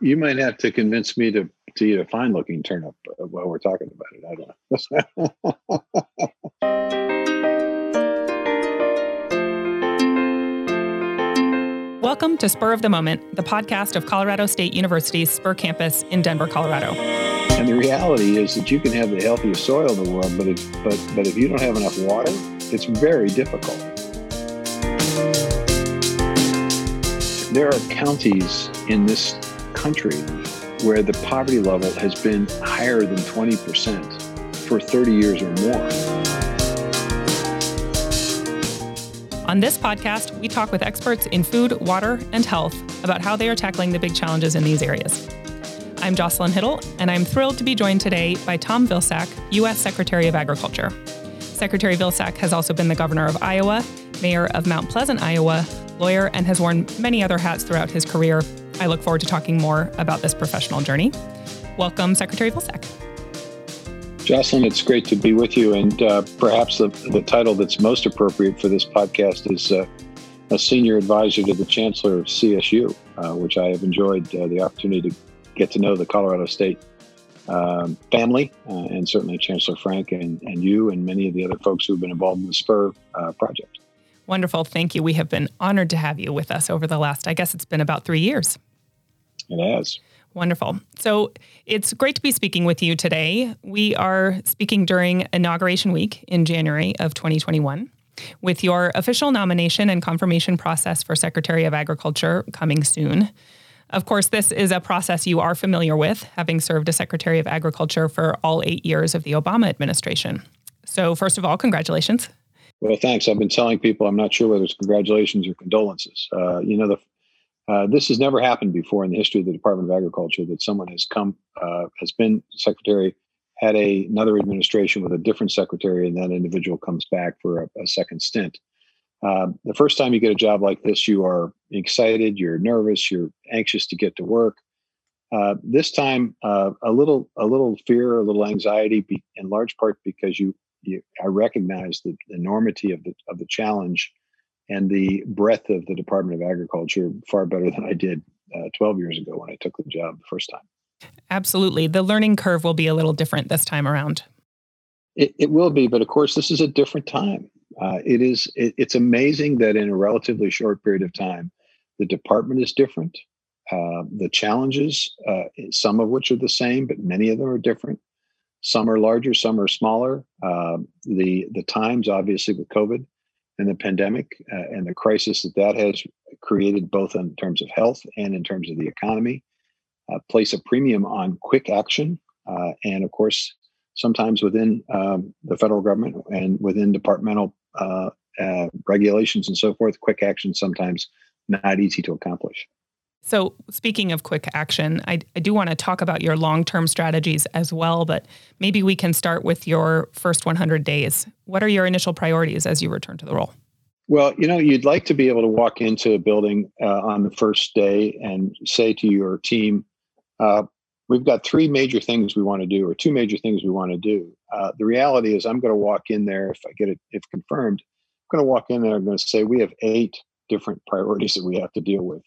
you might have to convince me to to eat a fine looking turnip uh, while we're talking about it. I don't know. Welcome to Spur of the Moment, the podcast of Colorado State University's Spur campus in Denver, Colorado. And the reality is that you can have the healthiest soil in the world, but if, but, but if you don't have enough water, it's very difficult. There are counties in this country where the poverty level has been higher than 20% for 30 years or more. On this podcast, we talk with experts in food, water, and health about how they are tackling the big challenges in these areas. I'm Jocelyn Hittle, and I'm thrilled to be joined today by Tom Vilsack, U.S. Secretary of Agriculture. Secretary Vilsack has also been the governor of Iowa, mayor of Mount Pleasant, Iowa, lawyer, and has worn many other hats throughout his career. I look forward to talking more about this professional journey. Welcome, Secretary Vilsack. Jocelyn, it's great to be with you. And uh, perhaps the, the title that's most appropriate for this podcast is uh, a senior advisor to the Chancellor of CSU, uh, which I have enjoyed uh, the opportunity to get to know the Colorado State um, family uh, and certainly Chancellor Frank and, and you and many of the other folks who have been involved in the SPUR uh, project. Wonderful. Thank you. We have been honored to have you with us over the last, I guess it's been about three years. It has. Wonderful. So it's great to be speaking with you today. We are speaking during Inauguration Week in January of 2021 with your official nomination and confirmation process for Secretary of Agriculture coming soon. Of course, this is a process you are familiar with, having served as Secretary of Agriculture for all eight years of the Obama administration. So, first of all, congratulations. Well, thanks. I've been telling people I'm not sure whether it's congratulations or condolences. Uh, you know, the, uh, this has never happened before in the history of the Department of Agriculture that someone has come, uh, has been secretary, had a, another administration with a different secretary, and that individual comes back for a, a second stint. Uh, the first time you get a job like this, you are excited, you're nervous, you're anxious to get to work. Uh, this time, uh, a little, a little fear, a little anxiety, be, in large part because you, you I recognize the enormity of the of the challenge and the breadth of the Department of Agriculture far better than I did uh, 12 years ago when I took the job the first time. Absolutely, the learning curve will be a little different this time around. It, it will be, but of course, this is a different time. Uh, it is. It, it's amazing that in a relatively short period of time, the department is different. Uh, the challenges, uh, some of which are the same, but many of them are different. Some are larger, some are smaller. Uh, the the times, obviously, with COVID and the pandemic uh, and the crisis that that has created, both in terms of health and in terms of the economy, uh, place a premium on quick action, and of course, sometimes within um, the federal government and within departmental uh, uh, regulations and so forth, quick action sometimes not easy to accomplish. So, speaking of quick action, I, I do want to talk about your long term strategies as well, but maybe we can start with your first 100 days. What are your initial priorities as you return to the role? Well, you know, you'd like to be able to walk into a building uh, on the first day and say to your team, uh, We've got three major things we want to do, or two major things we want to do. Uh, the reality is, I'm going to walk in there if I get it, if confirmed, I'm going to walk in there. And I'm going to say we have eight different priorities that we have to deal with.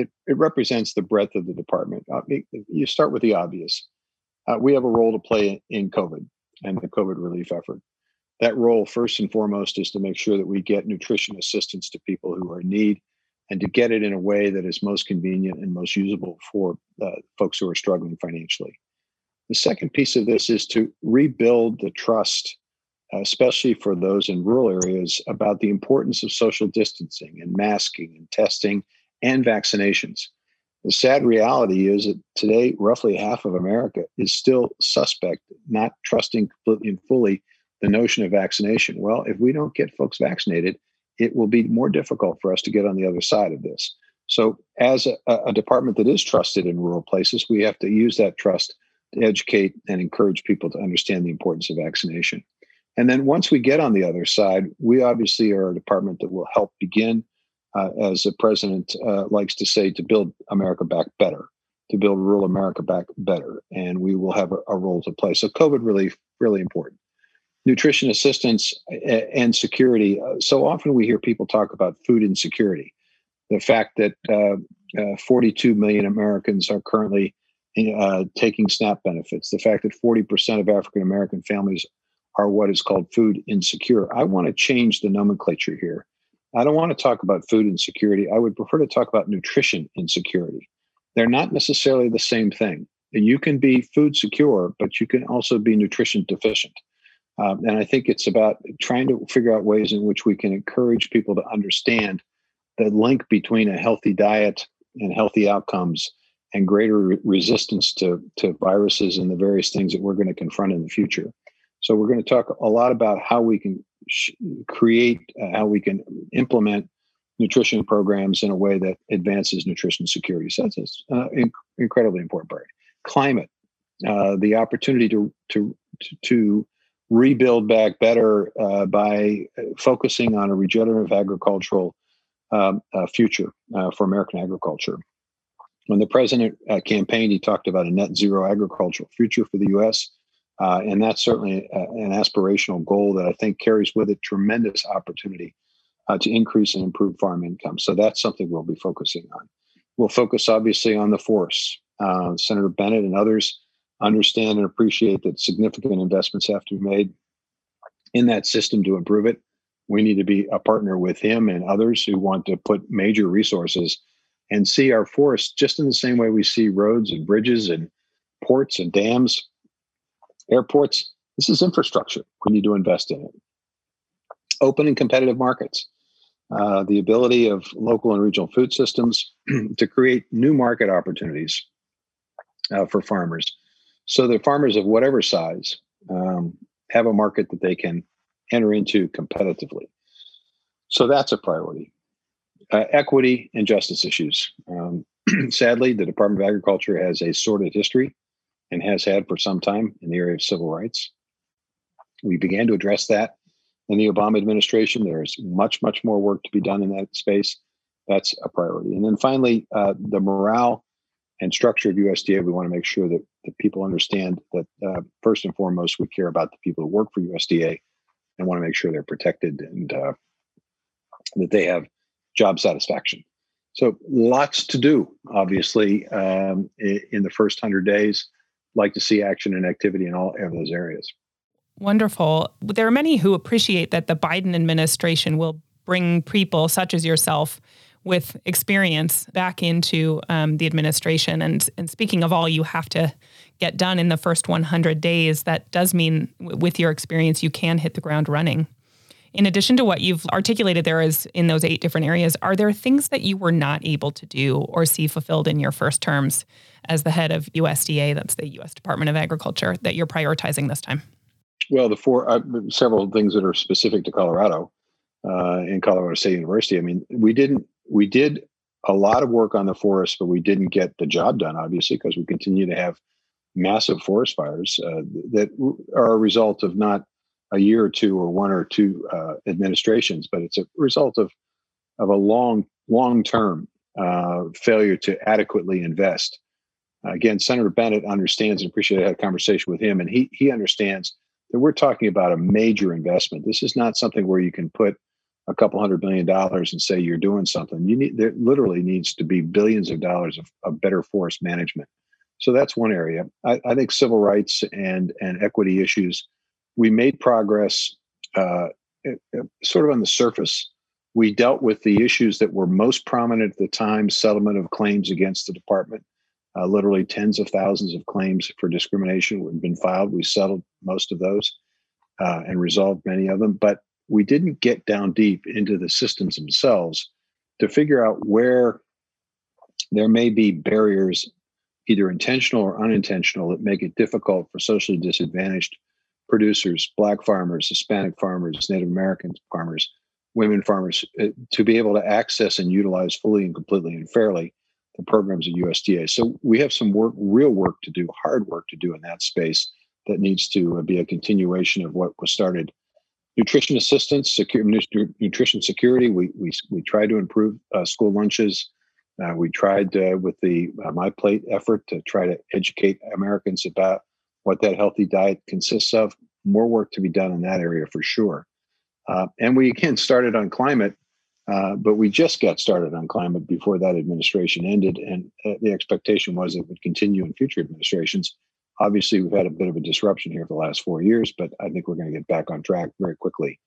It it represents the breadth of the department. Uh, you start with the obvious. Uh, we have a role to play in COVID and the COVID relief effort. That role, first and foremost, is to make sure that we get nutrition assistance to people who are in need and to get it in a way that is most convenient and most usable for uh, folks who are struggling financially. The second piece of this is to rebuild the trust, especially for those in rural areas, about the importance of social distancing and masking and testing and vaccinations. The sad reality is that today, roughly half of America is still suspect, not trusting completely and fully the notion of vaccination. Well, if we don't get folks vaccinated, it will be more difficult for us to get on the other side of this. So, as a, a, department that is trusted in rural places, we have to use that trust to educate and encourage people to understand the importance of vaccination. And then once we get on the other side, we obviously are a department that will help begin, uh, as the president uh, likes to say, to build America back better, to build rural America back better. And we will have a, a role to play. So, COVID relief, really important nutrition assistance and security. Uh, so often we hear people talk about food insecurity, the fact that uh, uh, 42 million Americans are currently uh, taking SNAP benefits. The fact that 40% of African American families are what is called food insecure. I want to change the nomenclature here. I don't want to talk about food insecurity. I would prefer to talk about nutrition insecurity. They're not necessarily the same thing. You can be food secure, but you can also be nutrition deficient. Um, and I think it's about trying to figure out ways in which we can encourage people to understand the link between a healthy diet and healthy outcomes and greater re- resistance to, to viruses and the various things that we're going to confront in the future. So, we're going to talk a lot about how we can sh- create, uh, how we can implement nutrition programs in a way that advances nutrition security. So, that's an uh, in- incredibly important part. Climate, uh, the opportunity to, to, to rebuild back better uh, by focusing on a regenerative agricultural um, uh, future uh, for American agriculture. When the president uh, campaigned, he talked about a net zero agricultural future for the U.S. Uh, and that's certainly a, an aspirational goal that I think carries with it tremendous opportunity uh, to increase and improve farm income. So that's something we'll be focusing on. We'll focus obviously on the force. Senator Bennet and others understand and appreciate that significant investments have to be made in that system to improve it. We need to be a partner with him and others who want to put major resources and see our forests just in the same way we see roads and bridges and ports and dams, airports. This is infrastructure. We need to invest in it. Open and competitive markets. Uh, the ability of local and regional food systems to create new market opportunities uh, for farmers so the farmers of whatever size um, have a market that they can enter into competitively. So that's a priority. Uh, equity and justice issues. Um, sadly, the Department of Agriculture has a sordid history and has had for some time in the area of civil rights. We began to address that in the Obama administration. There's much, much more work to be done in that space. That's a priority. And then finally, uh, the morale and structure of USDA, we want to make sure that, that people understand that uh, first and foremost, we care about the people who work for USDA and want to make sure they're protected and uh, that they have job satisfaction. So lots to do, obviously, um, in the first 100 days. Like to see action and activity in all of those areas. Wonderful. There are many who appreciate that the Biden administration will bring people such as yourself with experience back into um, the administration. And, and speaking of all you have to get done in the first 100 days, that does mean w- with your experience, you can hit the ground running. In addition to what you've articulated there is in those eight different areas, are there things that you were not able to do or see fulfilled in your first terms as the head of USDA, that's the U.S. Department of Agriculture, that you're prioritizing this time? Well, the four uh, several things that are specific to Colorado uh, in Colorado State University. I mean, we didn't we did a lot of work on the forest, but we didn't get the job done, obviously, because we continue to have massive forest fires uh, that are a result of not a year or two or one or two uh, administrations, but it's a result of of a long, long term uh, failure to adequately invest. again, Senator Bennet understands and appreciates. I had a conversation with him, and he he understands that we're talking about a major investment. This is not something where you can put a couple hundred million dollars and say you're doing something. You need there literally needs to be billions of dollars of, of better forest management. So that's one area. I, I, think civil rights and and equity issues. We made progress, uh, sort of on the surface. We dealt with the issues that were most prominent at the time: settlement of claims against the department. Uh, literally tens of thousands of claims for discrimination had been filed. We settled most of those uh, and resolved many of them. But we didn't get down deep into the systems themselves to figure out where there may be barriers, either intentional or unintentional, that make it difficult for socially disadvantaged producers, Black farmers, Hispanic farmers, Native American farmers, women farmers, uh, to be able to access and utilize fully and completely and fairly the programs of USDA. So we have some work, real work to do, hard work to do in that space that needs to be a continuation of what was started nutrition assistance, secure, nutrition security. We we we tried to improve uh, school lunches. Uh, we tried uh, with the uh, My Plate effort to try to educate Americans about what that healthy diet consists of. More work to be done in that area for sure. Uh, and we again started on climate Uh, but we just got started on climate before that administration ended, and uh, the expectation was it would continue in future administrations. Obviously, we've had a bit of a disruption here for the last four years, but I think we're going to get back on track very quickly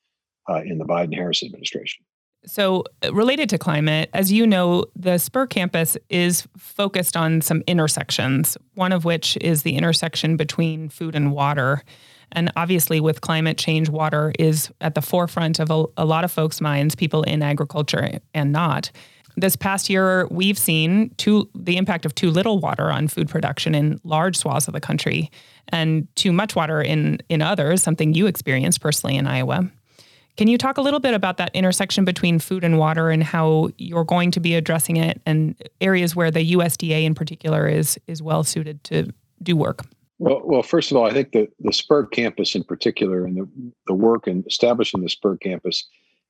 uh, in the Biden Harris administration. So, uh, related to climate, as you know, the Spur campus is focused on some intersections, one of which is the intersection between food and water. And obviously, with climate change, water is at the forefront of a, a lot of folks' minds, people in agriculture and not. This past year, we've seen too, the impact of too little water on food production in large swaths of the country, and too much water in in others. Something you experienced personally in Iowa. Can you talk a little bit about that intersection between food and water and how you're going to be addressing it, and areas where the USDA in particular is is well suited to do work? Well, well, first of all, I think that the Spur campus in particular and the, the work in establishing the Spur campus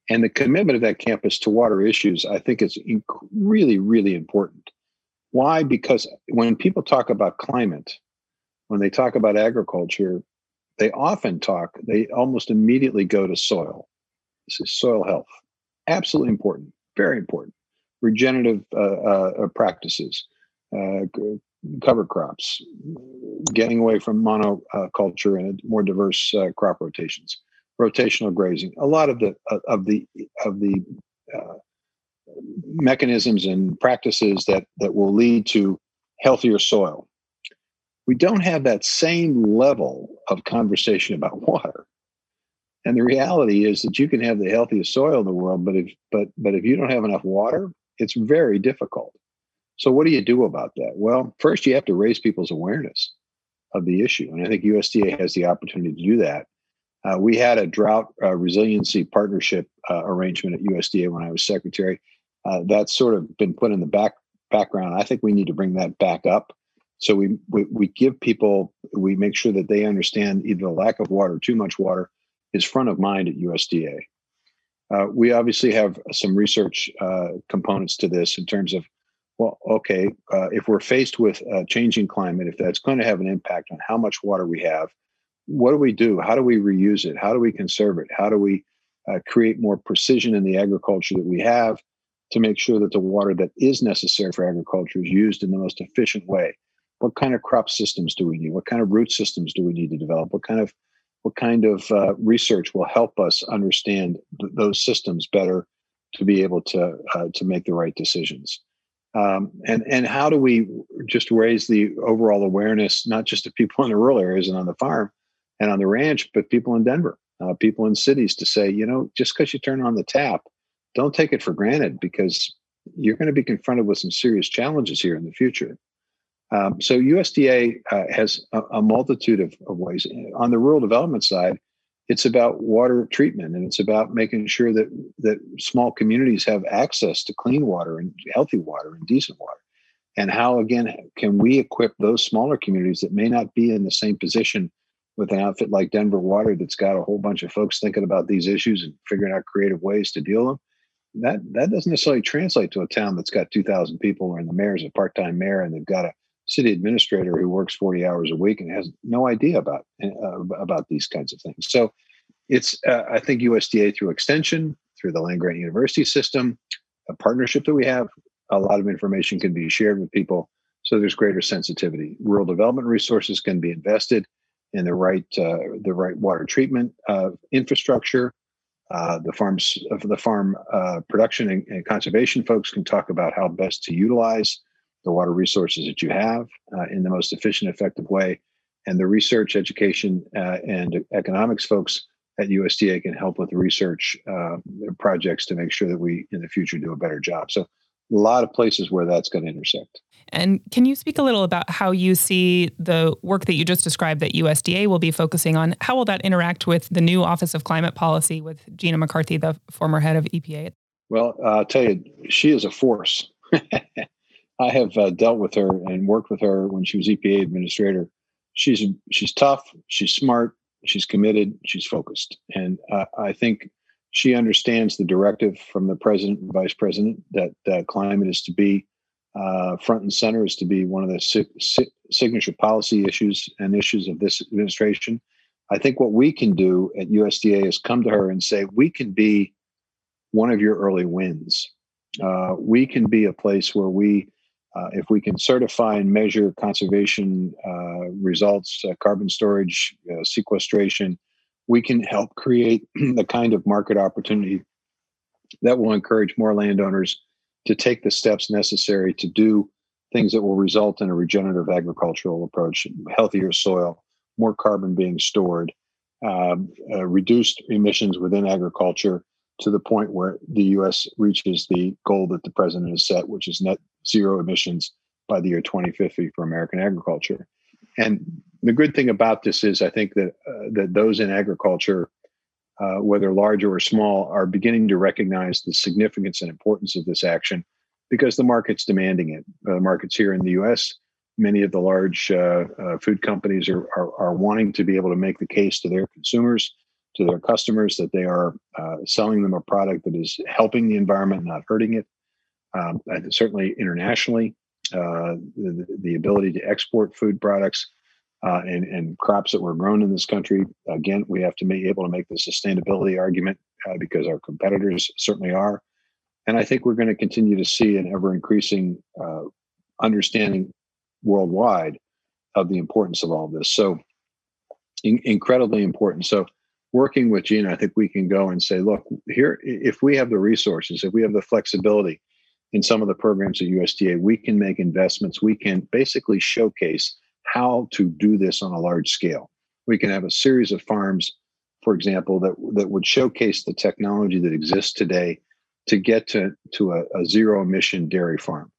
and the commitment of that campus to water issues, I think is inc- really, really important. Why? Because when people talk about climate, when they talk about agriculture, they often talk, they almost immediately go to soil. This is soil health. Absolutely important, very important. Regenerative uh, uh, practices, uh, cover crops, getting away from monoculture and more diverse uh, crop rotations, rotational grazing. A lot of the uh, of the of the uh, mechanisms and practices that that will lead to healthier soil. We don't have that same level of conversation about water. And the reality is that you can have the healthiest soil in the world, but if but but if you don't have enough water, it's very difficult. So, what do you do about that? Well, first, you have to raise people's awareness of the issue. And I think USDA has the opportunity to do that. Uh, we had a drought uh, resiliency partnership uh, arrangement at USDA when I was secretary. Uh, that's sort of been put in the back background. I think we need to bring that back up. So we, we we give people we make sure that they understand either the lack of water, too much water, is front of mind at USDA. Uh, we obviously have some research uh, components to this in terms of well, okay, uh, if we're faced with a changing climate, if that's going to have an impact on how much water we have, what do we do? How do we reuse it? How do we conserve it? How do we uh, create more precision in the agriculture that we have to make sure that the water that is necessary for agriculture is used in the most efficient way? What kind of crop systems do we need? What kind of root systems do we need to develop? What kind of what kind of uh, research will help us understand th- those systems better to be able to uh, to make the right decisions? Um, and and how do we just raise the overall awareness, not just of people in the rural areas and on the farm and on the ranch, but people in Denver, uh, people in cities, to say, you know, just because you turn on the tap, don't take it for granted because you're going to be confronted with some serious challenges here in the future. Um, so USDA uh, has a, a multitude of, of ways. On the rural development side, it's about water treatment and it's about making sure that that small communities have access to clean water and healthy water and decent water and how again can we equip those smaller communities that may not be in the same position with an outfit like denver water that's got a whole bunch of folks thinking about these issues and figuring out creative ways to deal them that that doesn't necessarily translate to a town that's got 2000 people and the mayor's a part-time mayor and they've got a city administrator who works 40 hours a week and has no idea about uh, about these kinds of things. So it's uh, I think USDA through extension, through the land grant university system, a partnership that we have, a lot of information can be shared with people. So there's greater sensitivity. Rural development resources can be invested in the right uh, the right water treatment uh, infrastructure. Uh, the farms of the farm uh, production and, and conservation folks can talk about how best to utilize the water resources that you have uh, in the most efficient, effective way. And the research, education, uh, and economics folks at USDA can help with research uh, projects to make sure that we in the future do a better job. So, a lot of places where that's going to intersect. And can you speak a little about how you see the work that you just described that USDA will be focusing on? How will that interact with the new Office of Climate Policy with Gina McCarthy, the former head of EPA? Well, uh, I'll tell you, she is a force. I have uh, dealt with her and worked with her when she was EPA administrator. She's she's tough. She's smart. She's committed. She's focused, and uh, I think she understands the directive from the president and vice president that uh, climate is to be uh, front and center, is to be one of the si- si- signature policy issues and issues of this administration. I think what we can do at USDA is come to her and say we can be one of your early wins. Uh, we can be a place where we, uh, if we can certify and measure conservation uh, results, uh, carbon storage, uh, sequestration, we can help create the kind of market opportunity that will encourage more landowners to take the steps necessary to do things that will result in a regenerative agricultural approach, healthier soil, more carbon being stored, um, uh, reduced emissions within agriculture to the point where the U.S. reaches the goal that the president has set, which is net zero emissions by the year 2050 for American agriculture. And the good thing about this is, I think that uh, that those in agriculture, uh, whether large or small, are beginning to recognize the significance and importance of this action because the market's demanding it. The uh, markets here in the U.S many of the large uh, uh, food companies are, are, are wanting to be able to make the case to their consumers, to their customers, that they are uh, selling them a product that is helping the environment, not hurting it. Um, certainly internationally, uh, the, the, ability to export food products uh, and, and crops that were grown in this country. Again, we have to be able to make the sustainability argument uh, because our competitors certainly are. And I think we're going to continue to see an ever increasing understanding worldwide of the importance of all this. So in, incredibly important. So working with Gina, I think we can go and say, look, here, if we have the resources, if we have the flexibility in some of the programs at USDA, we can make investments. We can basically showcase how to do this on a large scale. We can have a series of farms, for example, that that would showcase the technology that exists today to get to, to a, a zero emission dairy farm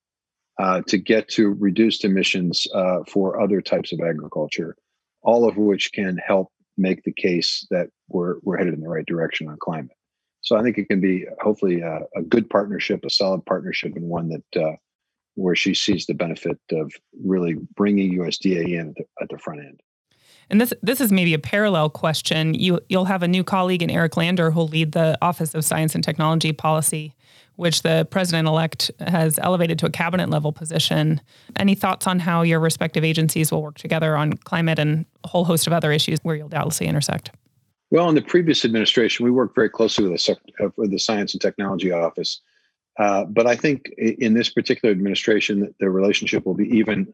uh, to get to reduced emissions uh, for other types of agriculture, all of which can help make the case that we're, we're headed in the right direction on climate. So I think it can be hopefully a, a good partnership, a solid partnership, and one that uh, where she sees the benefit of really bringing USDA in at the, at the front end. And this this is maybe a parallel question. You you'll have a new colleague in Eric Lander who'll lead the Office of Science and Technology Policy which the president elect has elevated to a cabinet level position. Any thoughts on how your respective agencies will work together on climate and a whole host of other issues where you'll doubtlessly intersect? Well, in the previous administration, we worked very closely with the, uh, with the Science and Technology Office. Uh, but I think in this particular administration, the relationship will be even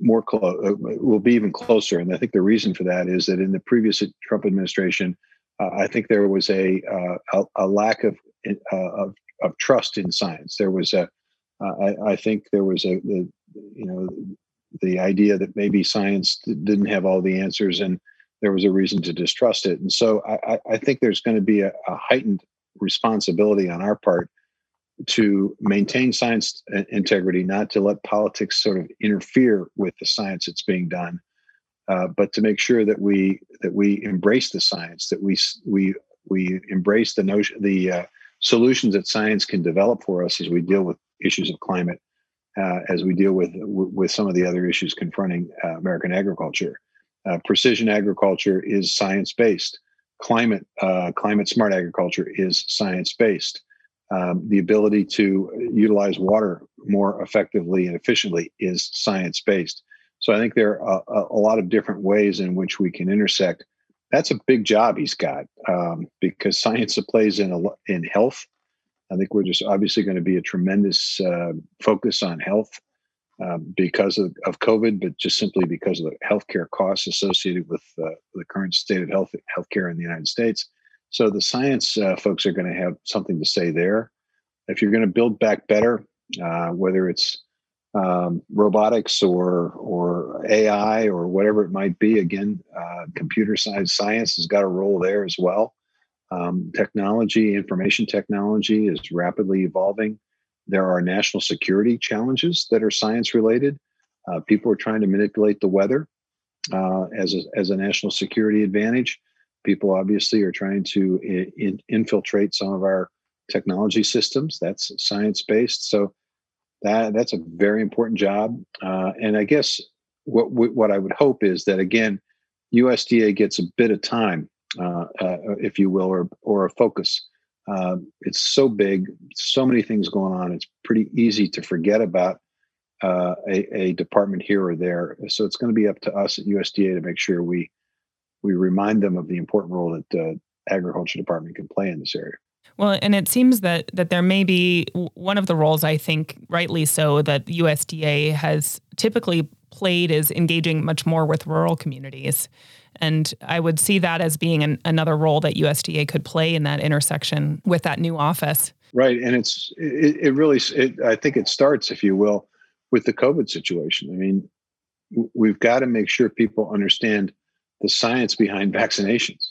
more close, uh, will be even closer. And I think the reason for that is that in the previous Trump administration, uh, I think there was a, uh, a, a lack of uh, of, of trust in science. There was a, uh, I, I think there was a, you know, the idea that maybe science didn't have all the answers and there was a reason to distrust it. And so I, I think there's going to be a, a, heightened responsibility on our part to maintain science integrity, not to let politics sort of interfere with the science that's being done, uh, but to make sure that we that we embrace the science, that we we we embrace the notion the uh, solutions that science can develop for us as we deal with issues of climate, uh, as we deal with with some of the other issues confronting uh, American agriculture. Uh, precision agriculture is science based. Climate uh, climate smart agriculture is science based. Um, the ability to utilize water more effectively and efficiently is science based. So I think there are a, a lot of different ways in which we can intersect that's a big job he's got um, because science plays in a, in health. I think we're just obviously going to be a tremendous uh, focus on health um, because of, of COVID, but just simply because of the healthcare costs associated with uh, the current state of health healthcare in the United States. So the science uh, folks are going to have something to say there. If you're going to build back better, uh, whether it's um, robotics or or AI or whatever it might be. Again, uh, computer science science has got a role there as well. Um, technology, information technology is rapidly evolving. There are national security challenges that are science related. Uh, people are trying to manipulate the weather uh, as a, as a national security advantage. People obviously are trying to in, infiltrate some of our technology systems. That's science based. So that that's a very important job. Uh, and I guess what what I would hope is that again, USDA gets a bit of time, uh, uh, if you will, or or a focus. Um, it's so big, so many things going on. It's pretty easy to forget about uh, a, a department here or there. So it's going to be up to us at USDA to make sure we we remind them of the important role that the agriculture department can play in this area. Well, and it seems that that there may be one of the roles I think rightly so that USDA has typically played is engaging much more with rural communities. And I would see that as being an, another role that USDA could play in that intersection with that new office. Right, and it's it, it really it, I think it starts, if you will, with the COVID situation. I mean, we've got to make sure people understand the science behind vaccinations.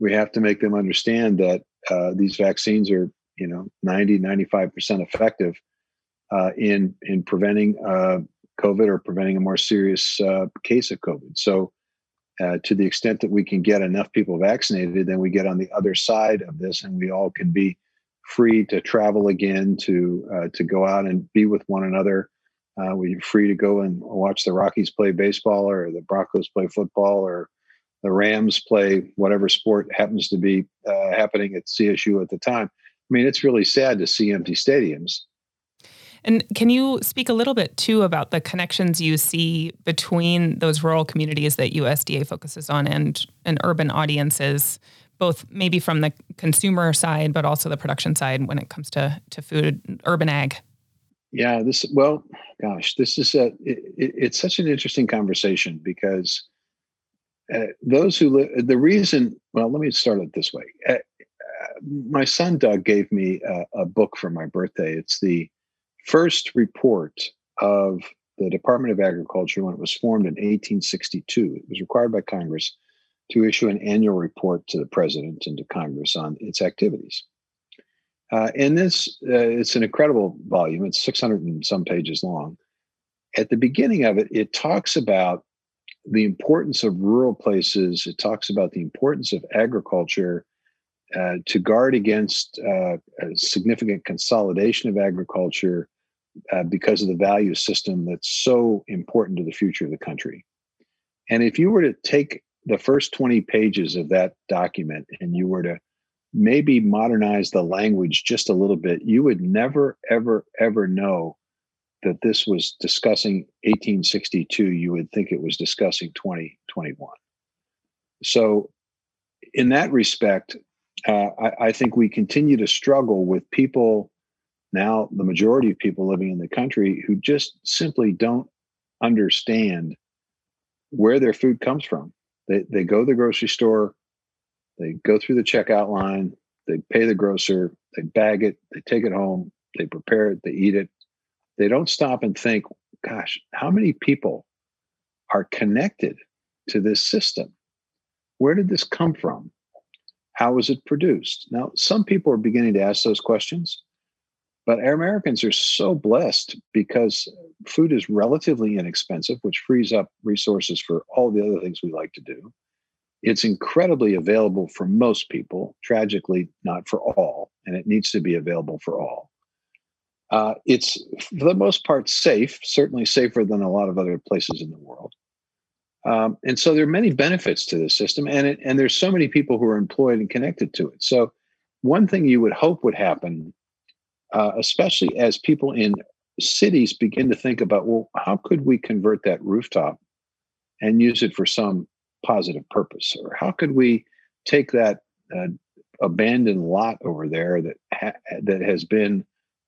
We have to make them understand that uh, these vaccines are, you know, 90, 95% effective uh, in in preventing uh, COVID or preventing a more serious uh, case of COVID. So, uh, to the extent that we can get enough people vaccinated, then we get on the other side of this, and we all can be free to travel again, to to go out and be with one another. We're free to go and watch the Rockies play baseball, or the Broncos play football, or the Rams play whatever sport happens to be uh, happening at CSU at the time. I mean, it's really sad to see empty stadiums. And can you speak a little bit too about the connections you see between those rural communities that USDA focuses on and and urban audiences, both maybe from the consumer side, but also the production side when it comes to to food, urban ag? Yeah, this well, gosh, this is a it, it, it's such an interesting conversation because uh, those who live the reason. Well, let me start it this way. Uh, uh, my son Doug gave me a, a book for my birthday. It's the first report of the Department of Agriculture when it was formed in 1862. It was required by Congress to issue an annual report to the president and to Congress on its activities. Uh, and this, uh, it's an incredible volume. It's 600 and some pages long. At the beginning of it, it talks about the importance of rural places. It talks about the importance of agriculture uh, to guard against uh, significant consolidation of agriculture, uh, because of the value system that's so important to the future of the country. And if you were to take the first 20 pages of that document and you were to maybe modernize the language just a little bit, you would never, ever, ever know that this was discussing 1862. You would think it was discussing 2021. So, in that respect, uh, I, I think we continue to struggle with people now the majority of people living in the country who just simply don't understand where their food comes from. They they go to the grocery store, they go through the checkout line, they pay the grocer, they bag it, they take it home, they prepare it, they eat it. They don't stop and think, gosh, how many people are connected to this system? Where did this come from? How was it produced? Now, some people are beginning to ask those questions. But our Americans are so blessed because food is relatively inexpensive, which frees up resources for all the other things we like to do. It's incredibly available for most people, tragically, not for all, and it needs to be available for all. Uh, it's, for the most part, safe, certainly safer than a lot of other places in the world. Um, and so there are many benefits to this system, and it, and there's so many people who are employed and connected to it. So one thing you would hope would happen uh, especially as people in cities begin to think about, well, how could we convert that rooftop and use it for some positive purpose? Or how could we take that uh, abandoned lot over there that ha- that has been,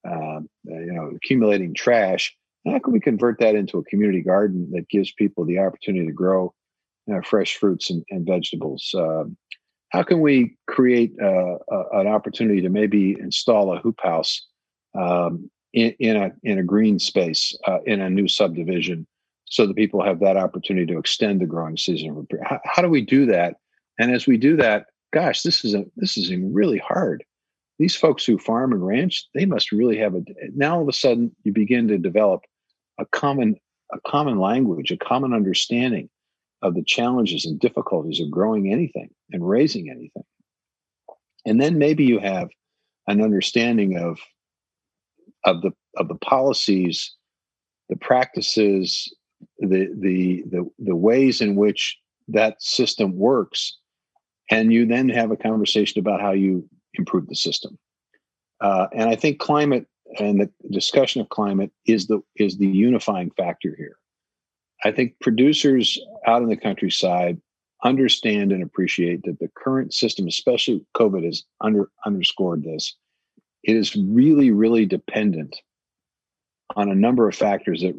uh, you know, accumulating trash? How can we convert that into a community garden that gives people the opportunity to grow you know, fresh fruits and, and vegetables? Um, how can we create uh, a, an opportunity to maybe install a hoop house um, in, in, a in a green space uh, in a new subdivision, so that people have that opportunity to extend the growing season? How, how do we do that? And as we do that, gosh, this is a this is really hard. These folks who farm and ranch, they must really have a. Now all of a sudden, you begin to develop a common a common language, a common understanding of the challenges and difficulties of growing anything and raising anything. And then maybe you have an understanding of of the of the policies, the practices, the the the, the ways in which that system works, and you then have a conversation about how you improve the system. Uh, and I think climate and the discussion of climate is the is the unifying factor here. I think producers out in the countryside understand and appreciate that the current system, especially COVID, has under, underscored this. It is really, really dependent on a number of factors that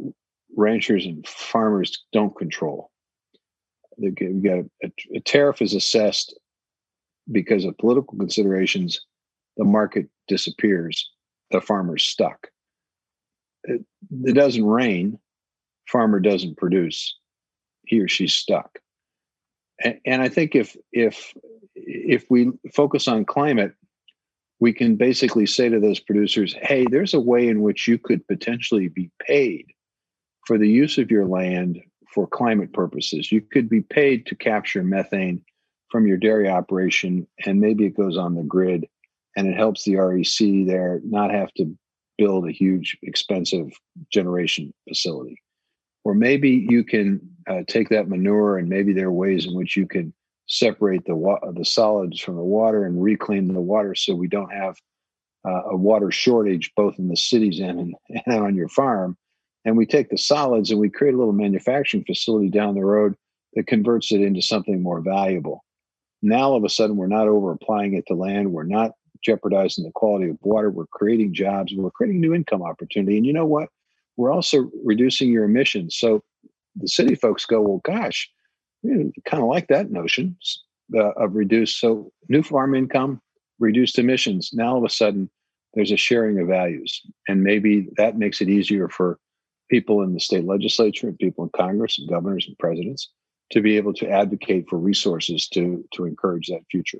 ranchers and farmers don't control. Got a, a tariff is assessed because of political considerations. The market disappears. The farmer's stuck. It, it doesn't rain. Farmer doesn't produce. He or she's stuck. And, and I think if if if we focus on climate, we can basically say to those producers, hey, there's a way in which you could potentially be paid for the use of your land for climate purposes. You could be paid to capture methane from your dairy operation, and maybe it goes on the grid and it helps the REC there not have to build a huge, expensive generation facility. Or maybe you can uh, take that manure, and maybe there are ways in which you can separate the wa- the solids from the water and reclaim the water so we don't have uh, a water shortage both in the cities and, in, and on your farm and we take the solids and we create a little manufacturing facility down the road that converts it into something more valuable now all of a sudden we're not over applying it to land. We're not jeopardizing the quality of water. We're creating jobs. We're creating new income opportunity. And you know what? We're also reducing your emissions. So the city folks go well gosh kind of like that notion uh, of reduced. So new farm income, reduced emissions. Now all of a sudden, there's a sharing of values, and maybe that makes it easier for people in the state legislature and people in Congress and governors and presidents to be able to advocate for resources to to encourage that future.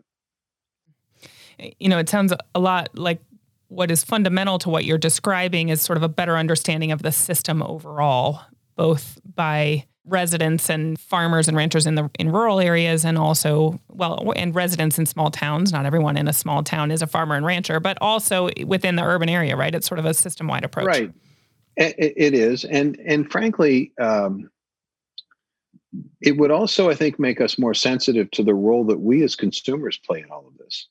You know, it sounds a lot like what is fundamental to what you're describing is sort of a better understanding of the system overall, both by residents and farmers and ranchers in the in rural areas and also well and residents in small towns. Not everyone in a small town is a farmer and rancher but also within the urban area right? It's sort of a system-wide approach. Right. It, it is. And and frankly um, it would also i think make us more sensitive to the role that we as consumers play in all of this.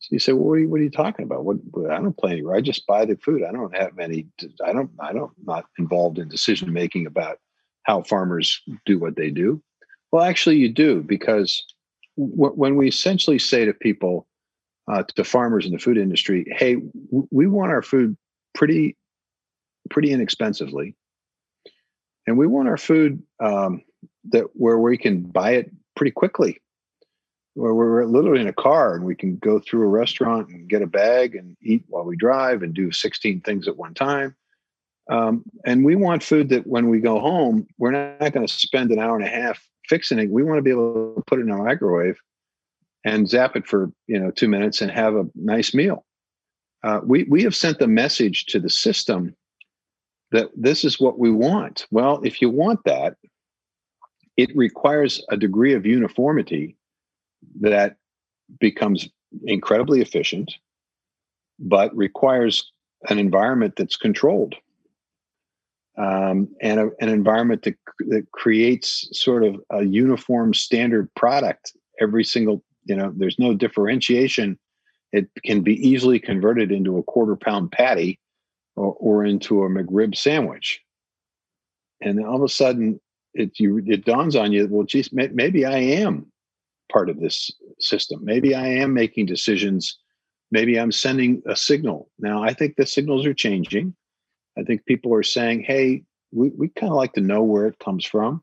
So you say well, what are you, what are you talking about? What i don't play any i just buy the food. I don't have any i don't i don't not involved in decision making about how farmers do what they do? Well, actually, you do because w- when we essentially say to people, uh, to farmers in the food industry, "Hey, w- we want our food pretty, pretty inexpensively, and we want our food um, that where we can buy it pretty quickly, where we're literally in a car and we can go through a restaurant and get a bag and eat while we drive and do 16 things at one time." Um, and we want food that when we go home, we're not going to spend an hour and a half fixing it. We want to be able to put it in a microwave and zap it for you know two minutes and have a nice meal. Uh, we we have sent the message to the system that this is what we want. Well, if you want that, it requires a degree of uniformity that becomes incredibly efficient, but requires an environment that's controlled um, and a, an environment that, that creates sort of a uniform standard product every single you know there's no differentiation. It can be easily converted into a quarter pound patty or, or into a mcrib sandwich. And then all of a sudden it you it dawns on you well geez maybe i am part of this system maybe i am making decisions maybe i'm sending a signal now i think the signals are changing I think people are saying, hey, we, we kind of like to know where it comes from.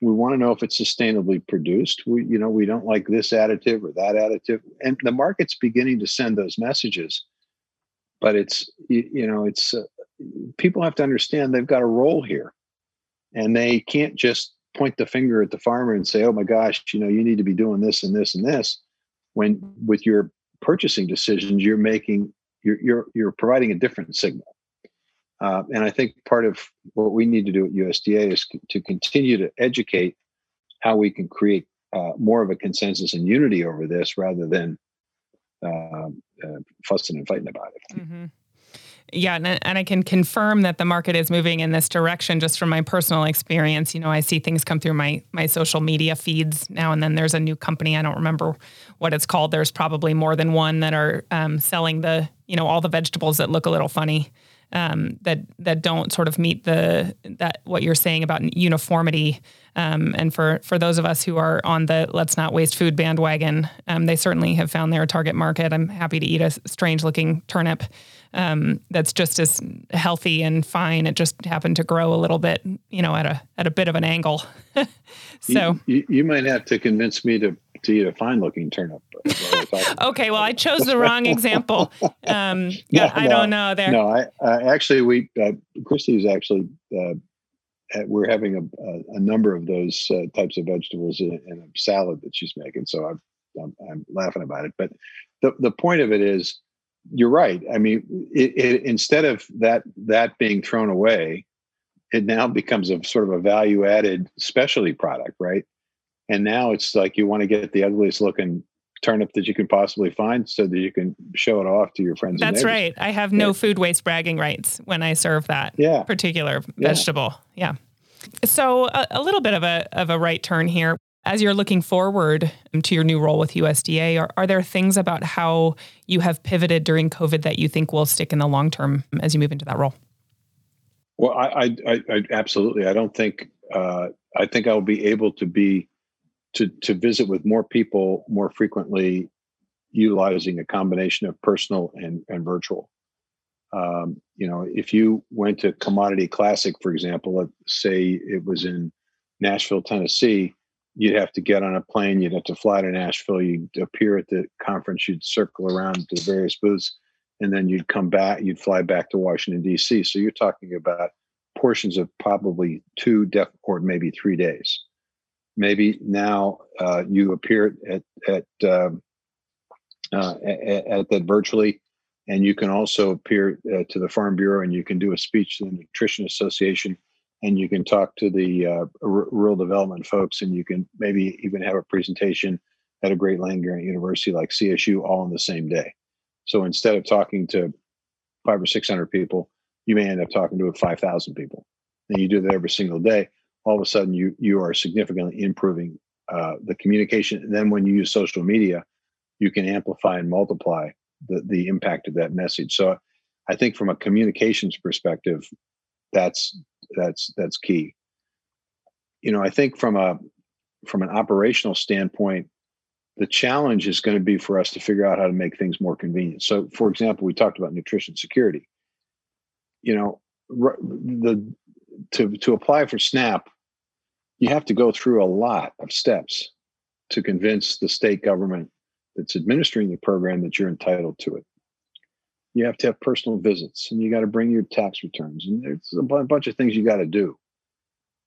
We want to know if it's sustainably produced. We, you know, we don't like this additive or that additive. And the market's beginning to send those messages. But it's, you, you know, it's, uh, people have to understand they've got a role here. And they can't just point the finger at the farmer and say, oh my gosh, you know, you need to be doing this and this and this. When with your purchasing decisions, you're making, you're, you're, you're providing a different signal uh, and I think part of what we need to do at USDA is to continue to educate how we can create uh, more of a consensus and unity over this rather than uh, uh fussing and fighting about it. Mm-hmm. Yeah, and, and I can confirm that the market is moving in this direction just from my personal experience. You know, I see things come through my my social media feeds now and then. There's a new company, I don't remember what it's called. There's probably more than one that are um, selling the, you know, all the vegetables that look a little funny um, that that don't sort of meet the that what you're saying about uniformity. Um, and for for those of us who are on the let's not waste food bandwagon, um, they certainly have found their target market. I'm happy to eat a strange looking turnip um, that's just as healthy and fine. It just happened to grow a little bit, you know, at a at a bit of an angle. so you, you, you might have to convince me to to eat a fine looking turnip. okay, well, I chose the wrong example. Um, yeah, I no, don't know there. No, I uh, actually we uh, Christie's actually uh, we're having a, a, number of those uh, types of vegetables in, in, a salad that she's making. So I'm, I'm, I'm laughing about it. But the the point of it is, you're right. I mean, it, it, instead of that that being thrown away, it now becomes a sort of a value added specialty product, right? And now it's like you want to get the ugliest looking turnip that you can possibly find so that you can show it off to your friends. That's right. I have no yeah. food waste bragging rights when I serve that yeah. particular yeah. vegetable. Yeah. So a, a, little bit of a of a right turn here. As you're looking forward to your new role with USDA, are, are there things about how you have pivoted during COVID that you think will stick in the long term as you move into that role? Well, I, I, I absolutely. I don't think. Uh, I think I'll be able to be to to visit with more people more frequently, utilizing a combination of personal and and virtual. Um, you know, if you went to Commodity Classic, for example, let's say it was in Nashville, Tennessee, you'd have to get on a plane, you'd have to fly to Nashville, you'd appear at the conference, you'd circle around to the various booths, and then you'd come back, you'd fly back to Washington, D.C. So you're talking about portions of probably two def- or maybe three days maybe now uh, you appear at at, um, uh, at, at that virtually, and you can also appear uh, to the Farm Bureau and you can do a speech to the Nutrition Association, and you can talk to the uh, r- rural development folks, and you can maybe even have a presentation at a great land grant university like CSU all in the same day. So instead of talking to five or six hundred people, you may end up talking to five thousand people, and you do that every single day all of a sudden you you are significantly improving uh, the communication. And then when you use social media, you can amplify and multiply the the impact of that message. So I think from a communications perspective, that's that's that's key. You know, I think from a from an operational standpoint, the challenge is going to be for us to figure out how to make things more convenient. So, for example, we talked about nutrition security. You know, the to to apply for SNAP, you have to go through a lot of steps to convince the state government that's administering the program that you're entitled to it. You have to have personal visits and you got to bring your tax returns and there's a bunch of things you got to do.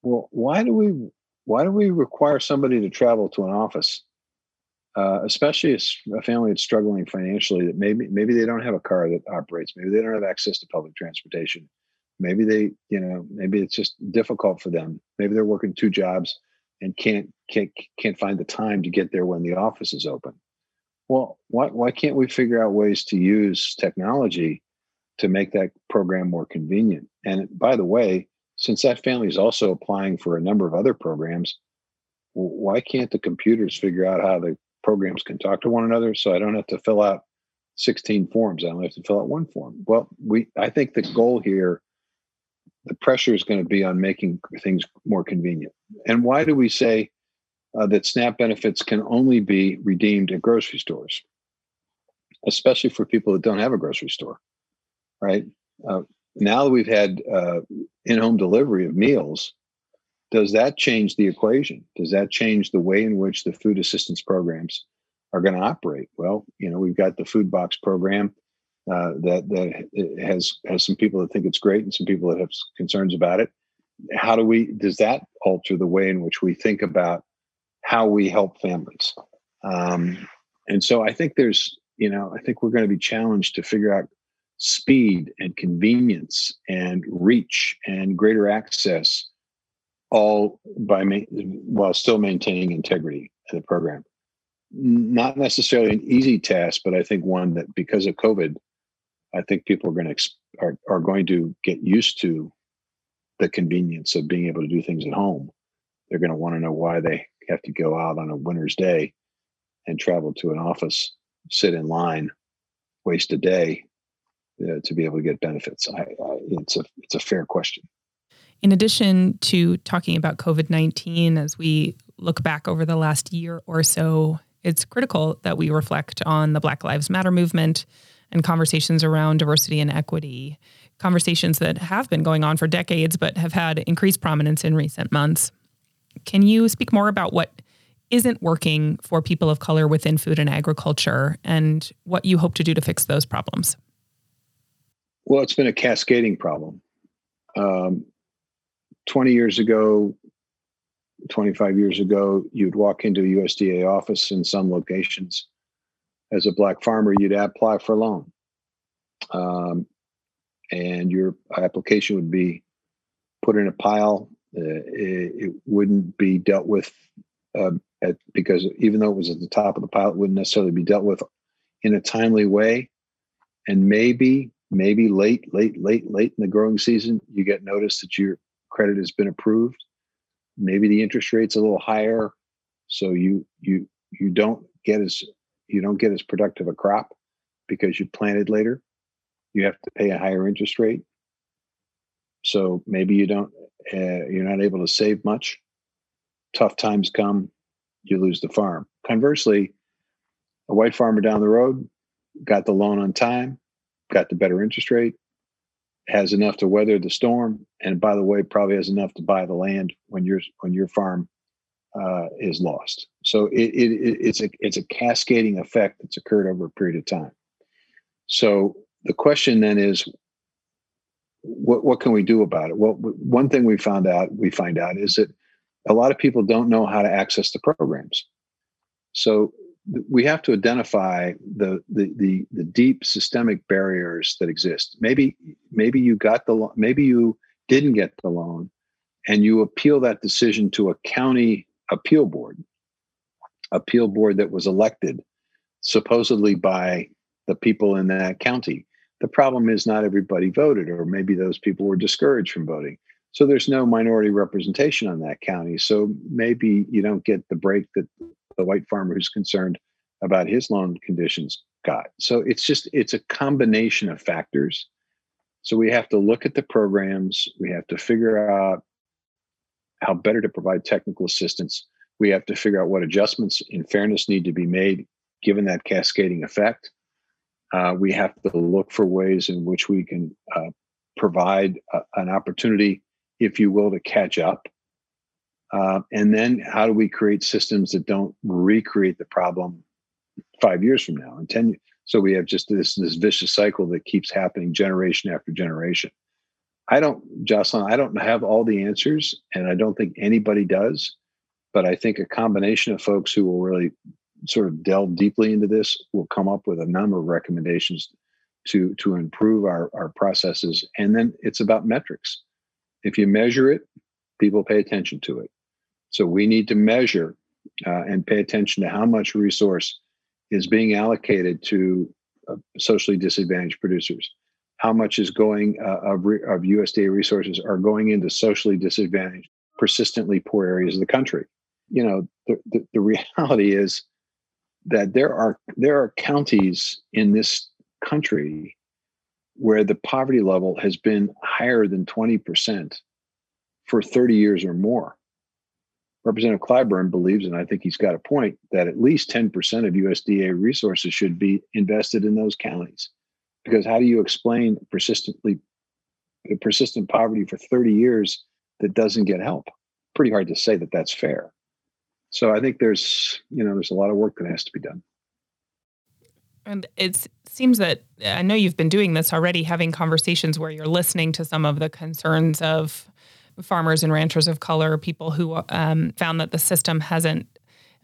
Well, why do we why do we require somebody to travel to an office, uh, especially a family that's struggling financially that maybe maybe they don't have a car that operates, maybe they don't have access to public transportation, maybe they you know maybe it's just difficult for them maybe they're working two jobs and can't can't can't find the time to get there when the office is open well why, why can't we figure out ways to use technology to make that program more convenient? And by the way since that family is also applying for a number of other programs why can't the computers figure out how the programs can talk to one another so i don't have to fill out 16 forms? I only have to fill out one form. Well we i think the goal here the pressure is going to be on making things more convenient. And why do we say uh, that SNAP benefits can only be redeemed at grocery stores, especially for people that don't have a grocery store, right? Uh, now that we've had uh, in-home delivery of meals, does that change the equation? Does that change the way in which the food assistance programs are going to operate? Well, you know, we've got the food box program uh, that that has has some people that think it's great and some people that have concerns about it. How do we? Does that alter the way in which we think about how we help families? Um, and so I think there's, you know, I think we're going to be challenged to figure out speed and convenience and reach and greater access, all by ma- while still maintaining integrity in the program. Not necessarily an easy task, but I think one that because of COVID, I think people are going to are, are going to get used to the convenience of being able to do things at home. They're going to want to know why they have to go out on a winter's day and travel to an office, sit in line, waste a day uh, to be able to get benefits? I, I, it's a it's a fair question. In addition to talking about COVID nineteen, as we look back over the last year or so, it's critical that we reflect on the Black Lives Matter movement and conversations around diversity and equity, conversations that have been going on for decades but have had increased prominence in recent months. Can you speak more about what isn't working for people of color within food and agriculture and what you hope to do to fix those problems? Well, it's been a cascading problem. Um, 20 years ago, 25 years ago, you'd walk into a USDA office in some locations. As a black farmer, you'd apply for a loan. Um, and your application would be put in a pile. Uh, it, it, wouldn't be dealt with uh, at, because even though it was at the top of the pile, it wouldn't necessarily be dealt with in a timely way. And maybe, maybe late, late, late, late in the growing season, you get notice that your credit has been approved. Maybe the interest rate's a little higher, so you you you don't get as you don't get as productive a crop because you planted later. You have to pay a higher interest rate. So maybe you don't uh, you're not able to save much. Tough times come, you lose the farm. Conversely, a white farmer down the road got the loan on time, got the better interest rate, has enough to weather the storm, and by the way, probably has enough to buy the land when your when your farm uh, is lost. So it, it, it's a it's a cascading effect that's occurred over a period of time. So the question then is, what what can we do about it? Well, one thing we found out we find out is that a lot of people don't know how to access the programs. So we have to identify the, the the the, deep systemic barriers that exist. Maybe maybe you got the loan, maybe you didn't get the loan, and you appeal that decision to a county appeal board, appeal board that was elected supposedly by the people in that county. The problem is not everybody voted, or maybe those people were discouraged from voting. So there's no minority representation on that county. So maybe you don't get the break that the white farmer who's concerned about his loan conditions got. So it's just it's a combination of factors. So we have to look at the programs, we have to figure out how better to provide technical assistance. We have to figure out what adjustments in fairness need to be made given that cascading effect. Uh, we have to look for ways in which we can uh, provide a, an opportunity if you will, to catch up. Uh, and then how do we create systems that don't recreate the problem five years from now and 10 years? so we have just this this vicious cycle that keeps happening generation after generation i don't jocelyn i don't have all the answers and i don't think anybody does but i think a combination of folks who will really sort of delve deeply into this we'll come up with a number of recommendations to to improve our, our processes and then it's about metrics if you measure it, people pay attention to it. So we need to measure uh, and pay attention to how much resource is being allocated to uh, socially disadvantaged producers. How much is going uh, of, re- of USDA resources are going into socially disadvantaged, persistently poor areas of the country. You know, the, the, the reality is that there are there are counties in this country where the poverty level has been higher than 20% for 30 years or more. Representative Clyburn believes, and I think he's got a point, that at least 10% of USDA resources should be invested in those counties. Because how do you explain persistently persistent poverty for 30 years that doesn't get help? Pretty hard to say that that's fair. So I think there's, you know, there's a lot of work that has to be done. And it seems that I know you've been doing this already, having conversations where you're listening to some of the concerns of farmers and ranchers of color, people who um, found that the system hasn't,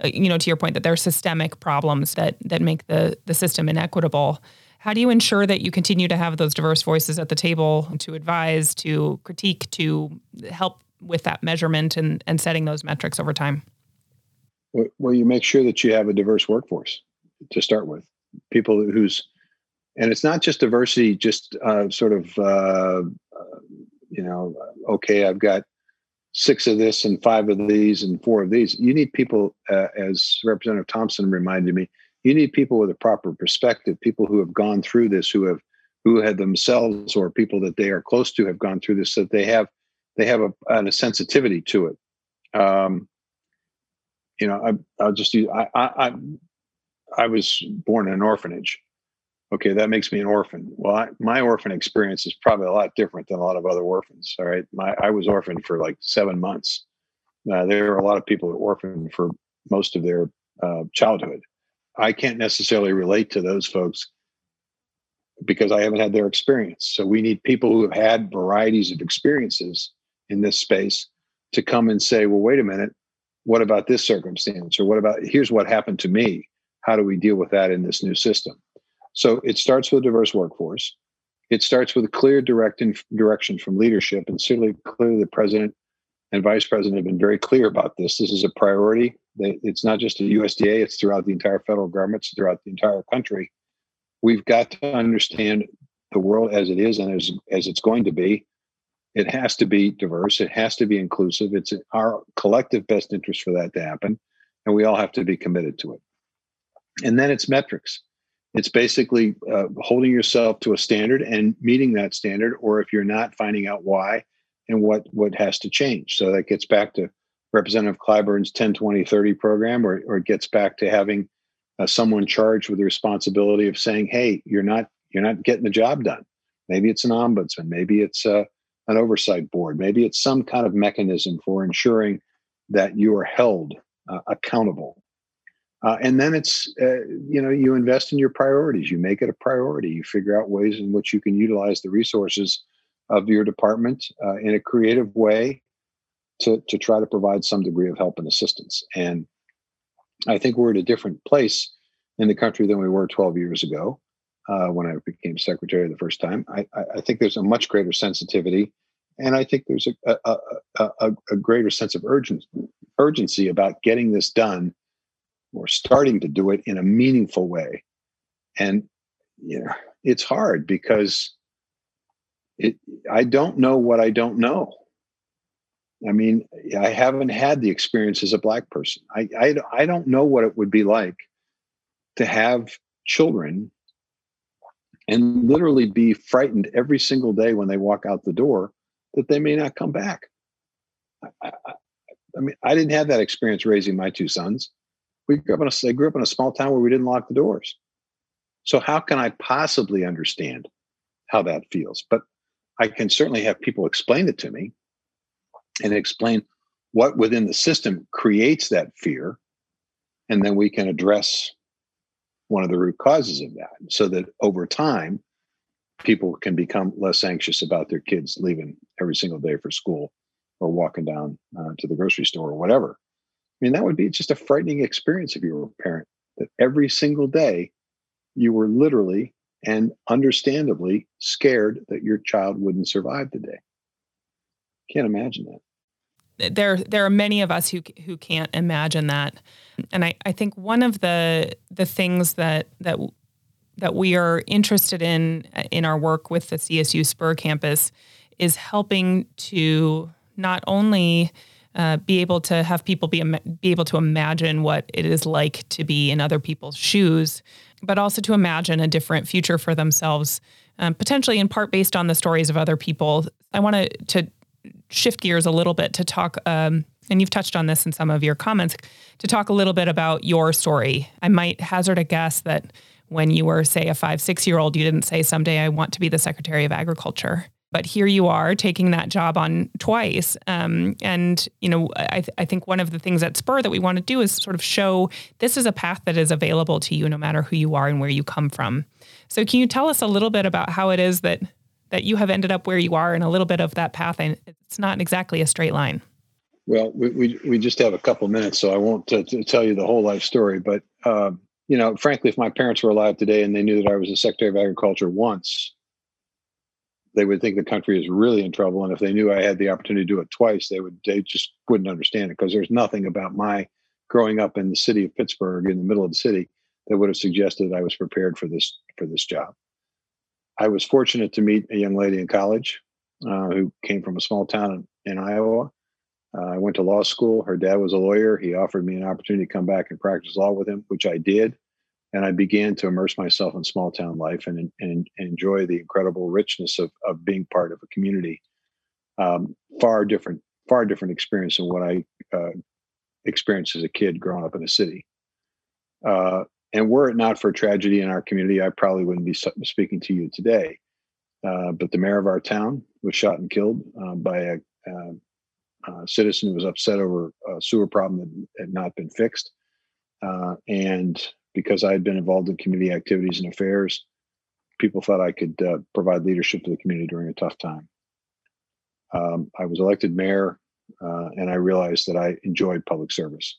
uh, you know, to your point, that there are systemic problems that that make the the system inequitable. How do you ensure that you continue to have those diverse voices at the table to advise, to critique, to help with that measurement and, and setting those metrics over time? Well, you make sure that you have a diverse workforce to start with. People who's and it's not just diversity just uh, sort of uh, uh, you know okay i've got six of this and five of these and four of these. You need people uh, as representative thompson reminded me you need people with a proper perspective people who have gone through this who have who had themselves or people that they are close to have gone through this that they have they have a, a sensitivity to it. Um, you know I, i'll just use I, I i was born in an orphanage. Okay that makes me an orphan. Well I, my orphan experience is probably a lot different than a lot of other orphans all right? My i was orphaned for like seven months. Uh, there are a lot of people who are orphaned for most of their uh, childhood. I can't necessarily relate to those folks because I haven't had their experience. So we need people who have had varieties of experiences in this space to come and say, well, wait a minute, what about this circumstance? Or what about here's what happened to me? How do we deal with that in this new system? So it starts with a diverse workforce. It starts with a clear direct direction from leadership. And certainly, clearly, the president and vice president have been very clear about this. This is a priority. It's not just the USDA, it's throughout the entire federal government, it's throughout the entire country we've got to understand the world as it is and as, as it's going to be. It has to be diverse. It has to be inclusive. It's our collective best interest for that to happen. And we all have to be committed to it. And then it's metrics. It's basically uh, holding yourself to a standard and meeting that standard, or if you're not, finding out why and what, what has to change. So that gets back to Representative Clyburn's 10, 20, 30 program, or, or it gets back to having uh, someone charged with the responsibility of saying, "Hey, you're not you're not getting the job done." Maybe it's an ombudsman, maybe it's uh, an oversight board, maybe it's some kind of mechanism for ensuring that you are held uh, accountable. Uh, and then it's uh, you know you invest in your priorities. You make it a priority. You figure out ways in which you can utilize the resources of your department uh, in a creative way to to try to provide some degree of help and assistance. And I think we're at a different place in the country than we were 12 years ago uh, when I became secretary the first time. I, I, think there's a much greater sensitivity, and I think there's a, a, a, a greater sense of urgency, urgency about getting this done or starting to do it in a meaningful way. And you know, it's hard because it, I don't know what I don't know. I mean, I haven't had the experience as a black person. I, I, I don't know what it would be like to have children and literally be frightened every single day when they walk out the door that they may not come back. I, I, I mean, I didn't have that experience raising my two sons. We grew up in grew up in a small town where we didn't lock the doors. So how can I possibly understand how that feels? But I can certainly have people explain it to me and explain what within the system creates that fear. And then we can address one of the root causes of that so that over time, people can become less anxious about their kids leaving every single day for school or walking down uh, to the grocery store or whatever. I mean, that would be just a frightening experience if you were a parent that every single day you were literally and understandably scared that your child wouldn't survive the day. Can't imagine that there there are many of us who who can't imagine that and i i think one of the the things that that that we are interested in in our work with the CSU Spur campus is helping to not only uh, be able to have people be be able to imagine what it is like to be in other people's shoes, but also to imagine a different future for themselves, um, potentially in part based on the stories of other people. I want to shift gears a little bit to talk, um, and you've touched on this in some of your comments, to talk a little bit about your story. I might hazard a guess that when you were, say, a five, six year old, you didn't say, someday I want to be the Secretary of Agriculture. But here you are taking that job on twice. Um, and, you know, I, th- I think one of the things at Spur that we want to do is sort of show this is a path that is available to you no matter who you are and where you come from. So, can you tell us a little bit about how it is that that you have ended up where you are and a little bit of that path and it's not exactly a straight line well we, we, we just have a couple minutes so i won't t- t- tell you the whole life story but um, you know frankly if my parents were alive today and they knew that i was a secretary of agriculture once they would think the country is really in trouble and if they knew i had the opportunity to do it twice they would they just wouldn't understand it because there's nothing about my growing up in the city of pittsburgh in the middle of the city that would have suggested i was prepared for this for this job I was fortunate to meet a young lady in college uh, who came from a small town in, in Iowa. Uh, I went to law school. Her dad was a lawyer. He offered me an opportunity to come back and practice law with him, which I did. and I began to immerse myself in small town life and, and, and enjoy the incredible richness of, of being part of a community. Um, far different, far different experience than what I uh, experienced as a kid growing up in a city. Uh, and were it not for tragedy in our community, I probably wouldn't be speaking to you today. Uh, but the mayor of our town was shot and killed uh, by a, uh, a, citizen who was upset over a sewer problem that had not been fixed. Uh, and because I had been involved in community activities and affairs, people thought I could uh, provide leadership to the community during a tough time. Um, I was elected mayor, uh, and I realized that I enjoyed public service.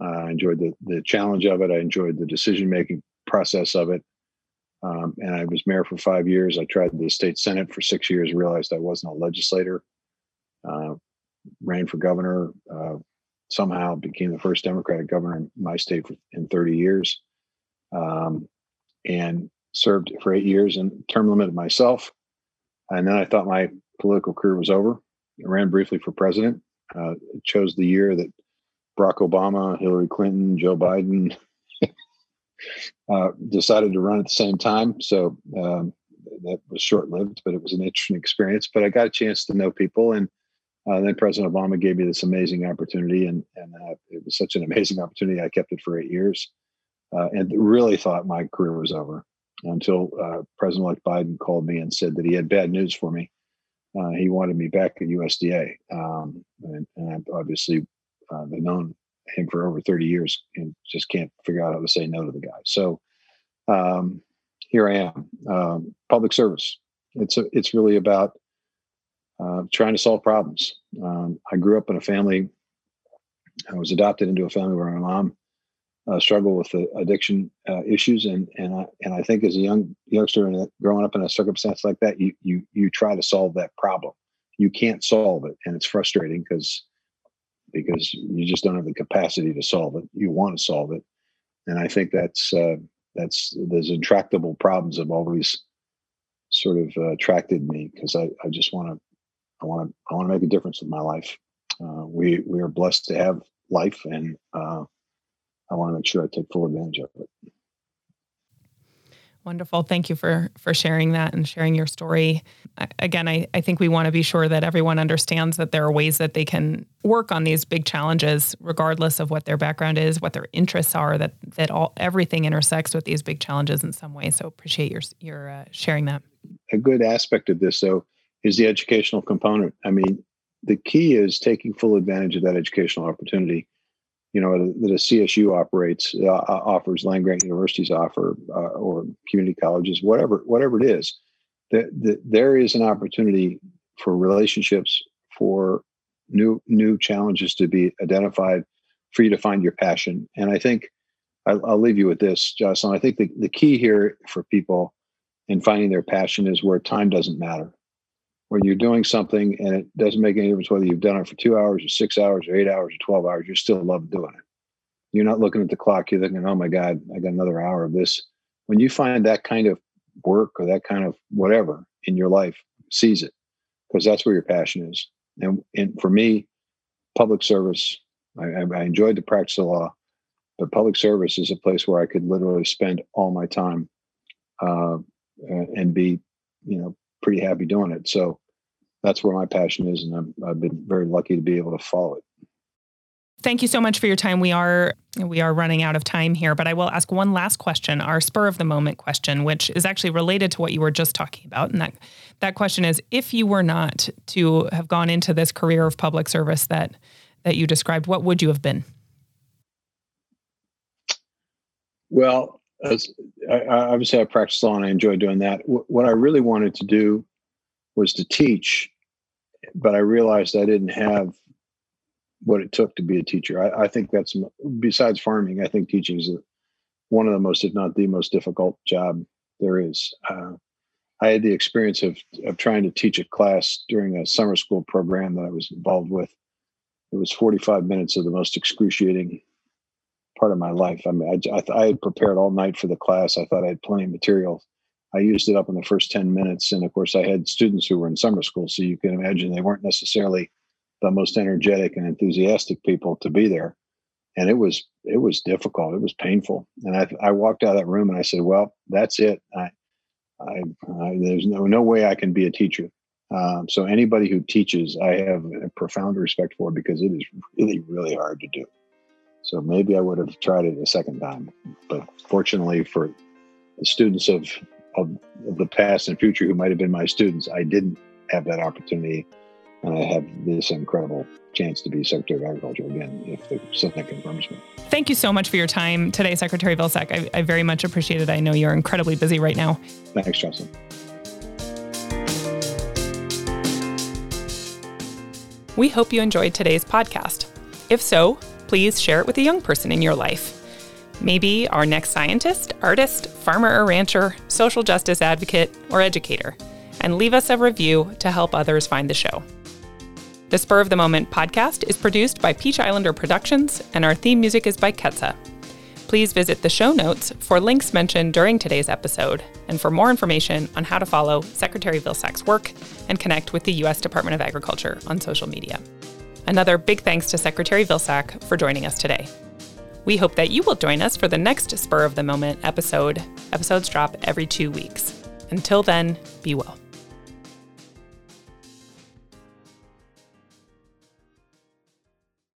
I enjoyed the, the challenge of it. I enjoyed the decision making process of it. Um, and I was mayor for five years. I tried the state senate for six years. Realized I wasn't a legislator. Uh, ran for governor. Uh, somehow became the first Democratic governor in my state for, in 30 years, um, and served for eight years and term limited myself. And then I thought my political career was over. I ran briefly for president. Uh, chose the year that Barack Obama, Hillary Clinton, Joe Biden uh, decided to run at the same time. So um, that was short lived, but it was an interesting experience. But I got a chance to know people. And uh, then President Obama gave me this amazing opportunity. And, and uh, it was such an amazing opportunity. I kept it for eight years uh, and really thought my career was over until uh, President elect Biden called me and said that he had bad news for me. Uh, he wanted me back at USDA. Um, and, and I've obviously uh, known him for over 30 years and just can't figure out how to say no to the guy. So um, here I am, um, public service. It's a, it's really about uh, trying to solve problems. Um, I grew up in a family. I was adopted into a family where my mom uh, struggled with addiction uh, issues, and and I and I think as a young youngster and growing up in a circumstance like that, you you you try to solve that problem. You can't solve it, and it's frustrating because because you just don't have the capacity to solve it. You want to solve it, and I think that's uh, that's those intractable problems have always sort of attracted me because I, I just want to I want to I want to make a difference with my life. Uh, we we are blessed to have life, and uh, I want to make sure I take full advantage of it. Wonderful. Thank you for for sharing that and sharing your story. Again, I, I think we want to be sure that everyone understands that there are ways that they can work on these big challenges, regardless of what their background is, what their interests are. That that all everything intersects with these big challenges in some way. So appreciate your your uh, sharing that. A good aspect of this, though, is the educational component. I mean, the key is taking full advantage of that educational opportunity you know that a CSU operates uh, offers land grant universities offer uh, or community colleges whatever whatever it is that, that there is an opportunity for relationships for new new challenges to be identified for you to find your passion. And I think I'll, I'll leave you with this Jocelyn. I think the, the key here for people in finding their passion is where time doesn't matter when you're doing something and it doesn't make any difference whether you've done it for two hours or six hours or eight hours or 12 hours, you still love doing it. You're not looking at the clock, you're thinking, oh my God, I got another hour of this. When you find that kind of work or that kind of whatever in your life, seize it because that's where your passion is. And, and for me, public service, I, I enjoyed the practice of law, but public service is a place where I could literally spend all my time uh, and be, you know, pretty happy doing it. So that's where my passion is, and i have been very lucky to be able to follow it. Thank you so much for your time. We are we are running out of time here, but I will ask one last question, our spur of the moment question, which is actually related to what you were just talking about. And that that question is if you were not to have gone into this career of public service that that you described, what would you have been? Well, as I, obviously I practiced law and I enjoy doing that. what I really wanted to do was to teach, but I realized I didn't have what it took to be a teacher. I, I think that's besides farming. I think teaching is one of the most, if not the most difficult job there is. Uh, I had the experience of of trying to teach a class during a summer school program that I was involved with. It was 45 minutes of the most excruciating part of my life. I mean, I, I, I had prepared all night for the class. I thought I had plenty of material I used it up in the first 10 minutes. And of course, I had students who were in summer school. So you can imagine they weren't necessarily the most energetic and enthusiastic people to be there. and it was it was difficult. It was painful, and I I walked out of that room and I said, "Well, that's it. I, I, I there's no no way I can be a teacher." Um, so anybody who teaches, I have a profound respect for because it is really really hard to do. So maybe I would have tried it a second time, but fortunately for the students of of, of the past and future who might have been my students, I didn't have that opportunity and I have this incredible chance to be Secretary of Agriculture again if the Senate confirms me. Thank you so much for your time today, Secretary Vilsack. I, I very much appreciate it. I know you're incredibly busy right now. Thanks, Jocelyn. We hope you enjoyed today's podcast. If so, please share it with a young person in your life. Maybe our next scientist, artist, farmer or rancher, social justice advocate, or educator, and leave us a review to help others find the show. The Spur of the Moment podcast is produced by Peach Islander Productions, and our theme music is by Ketsa. Please visit the show notes for links mentioned during today's episode and for more information on how to follow Secretary Vilsack's work and connect with the U.S. Department of Agriculture on social media. Another big thanks to Secretary Vilsack for joining us today. We hope that you will join us for the next Spur of the Moment episode. Episodes drop every two weeks. Until then, be well.